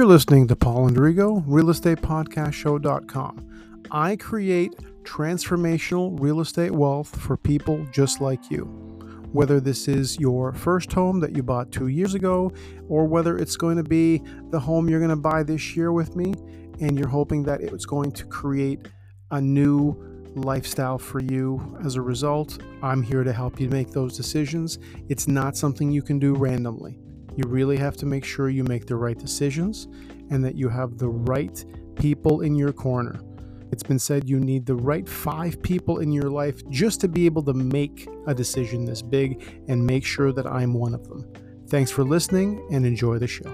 You're listening to Paul Andrigo, realestatepodcastshow.com. I create transformational real estate wealth for people just like you. Whether this is your first home that you bought two years ago, or whether it's going to be the home you're going to buy this year with me, and you're hoping that it's going to create a new lifestyle for you as a result, I'm here to help you make those decisions. It's not something you can do randomly. You really have to make sure you make the right decisions and that you have the right people in your corner. It's been said you need the right five people in your life just to be able to make a decision this big and make sure that I'm one of them. Thanks for listening and enjoy the show.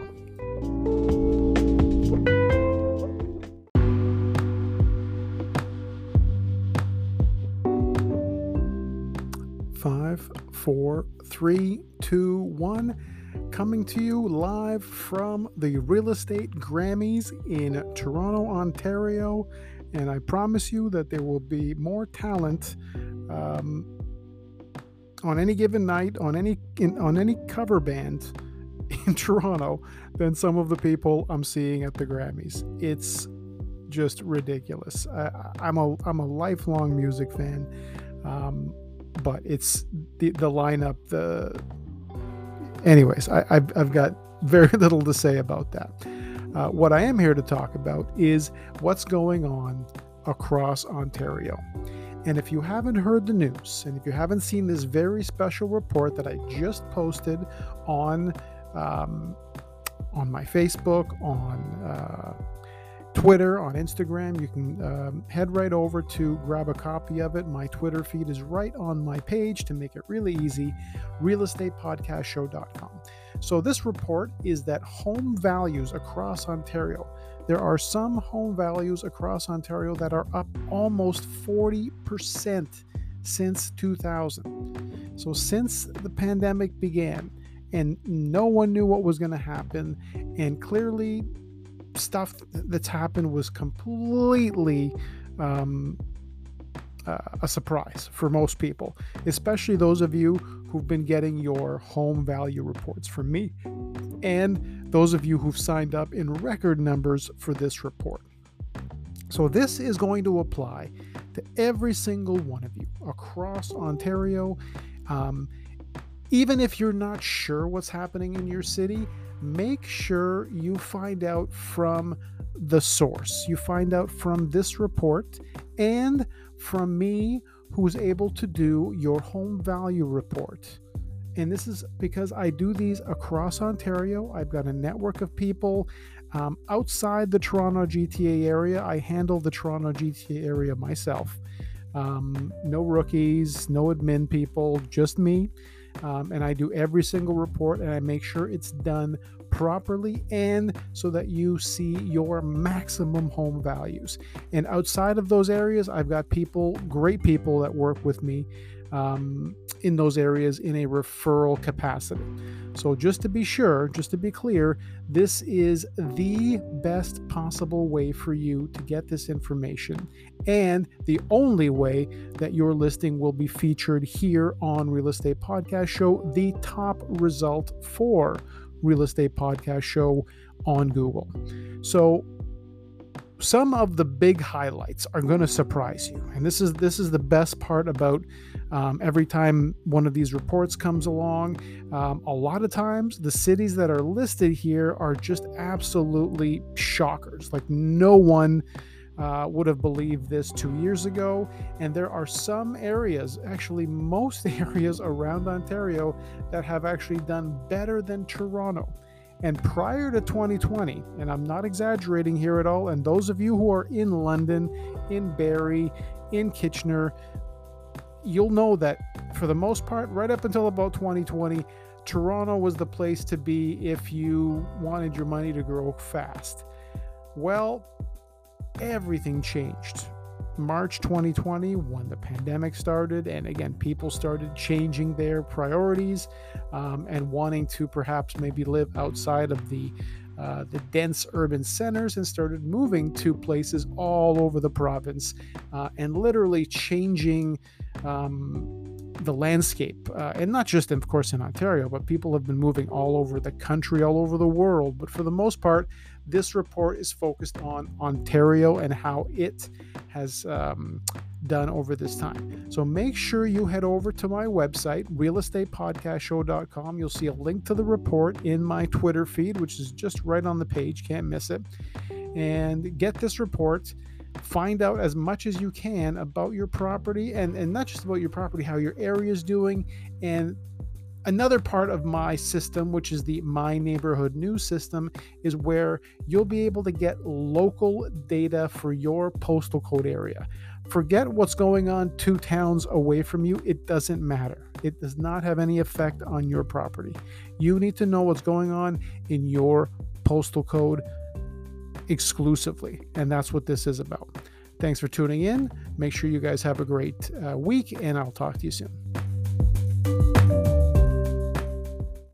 Five, four, three, two, one coming to you live from the Real Estate Grammys in Toronto, Ontario. And I promise you that there will be more talent um, on any given night, on any in, on any cover band in Toronto than some of the people I'm seeing at the Grammys. It's just ridiculous. I, am a I'm a lifelong music fan, um, but it's the the lineup, the anyways, I, have I've got very little to say about that. Uh, what I am here to talk about is what's going on across Ontario. And if you haven't heard the news, and if you haven't seen this very special report that I just posted on um, on my Facebook, on uh, Twitter, on Instagram. You can um, head right over to grab a copy of it. My Twitter feed is right on my page to make it really easy realestatepodcastshow.com. So, this report is that home values across Ontario, there are some home values across Ontario that are up almost 40% since 2000. So, since the pandemic began, and no one knew what was going to happen, and clearly stuff that's happened was completely um, uh, a surprise for most people, especially those of you who've been getting your home value reports from me, and those of you who've signed up in record numbers for this report. So, this is going to apply to every single one of you across Ontario. Um, even if you're not sure what's happening in your city, make sure you find out from the source. You find out from this report and from me, who's able to do your home value report. And this is because I do these across Ontario. I've got a network of people um, outside the Toronto GTA area. I handle the Toronto GTA area myself. Um, no rookies, no admin people, just me. Um, and I do every single report and I make sure it's done properly and so that you see your maximum home values. And outside of those areas, I've got people, great people that work with me um, in those areas in a referral capacity. So, just to be sure, just to be clear, this is the best possible way for you to get this information and the only way that your listing will be featured here on Real Estate Podcast Show, the top result for Real Estate Podcast Show on Google. So, some of the big highlights are going to surprise you and this is this is the best part about um, every time one of these reports comes along um, a lot of times the cities that are listed here are just absolutely shockers like no one uh, would have believed this two years ago. And there are some areas, actually, most areas around Ontario, that have actually done better than Toronto. And prior to 2020, and I'm not exaggerating here at all, and those of you who are in London, in Barrie, in Kitchener, you'll know that for the most part, right up until about 2020, Toronto was the place to be if you wanted your money to grow fast. Well, everything changed. March 2020, when the pandemic started, and again, people started changing their priorities um, and wanting to perhaps maybe live outside of the uh, the dense urban centers and started moving to places all over the province uh, and literally changing um, the landscape, uh, and not just, of course, in Ontario, but people have been moving all over the country, all over the world. But for the most part, this report is focused on Ontario and how it has um, done over this time. So make sure you head over to my website, realestatepodcastshow.com. You'll see a link to the report in my Twitter feed, which is just right on the page. Can't miss it. And get this report find out as much as you can about your property and, and not just about your property, how your area is doing. And another part of my system, which is the My Neighborhood News system, is where you'll be able to get local data for your postal code area. Forget what's going on two towns away from you, it doesn't matter. It does not have any effect on your property. You need to know what's going on in your postal code exclusively. And that's what this is about. Thanks for tuning in. Make sure you guys have a great uh, week, and I'll talk to you soon.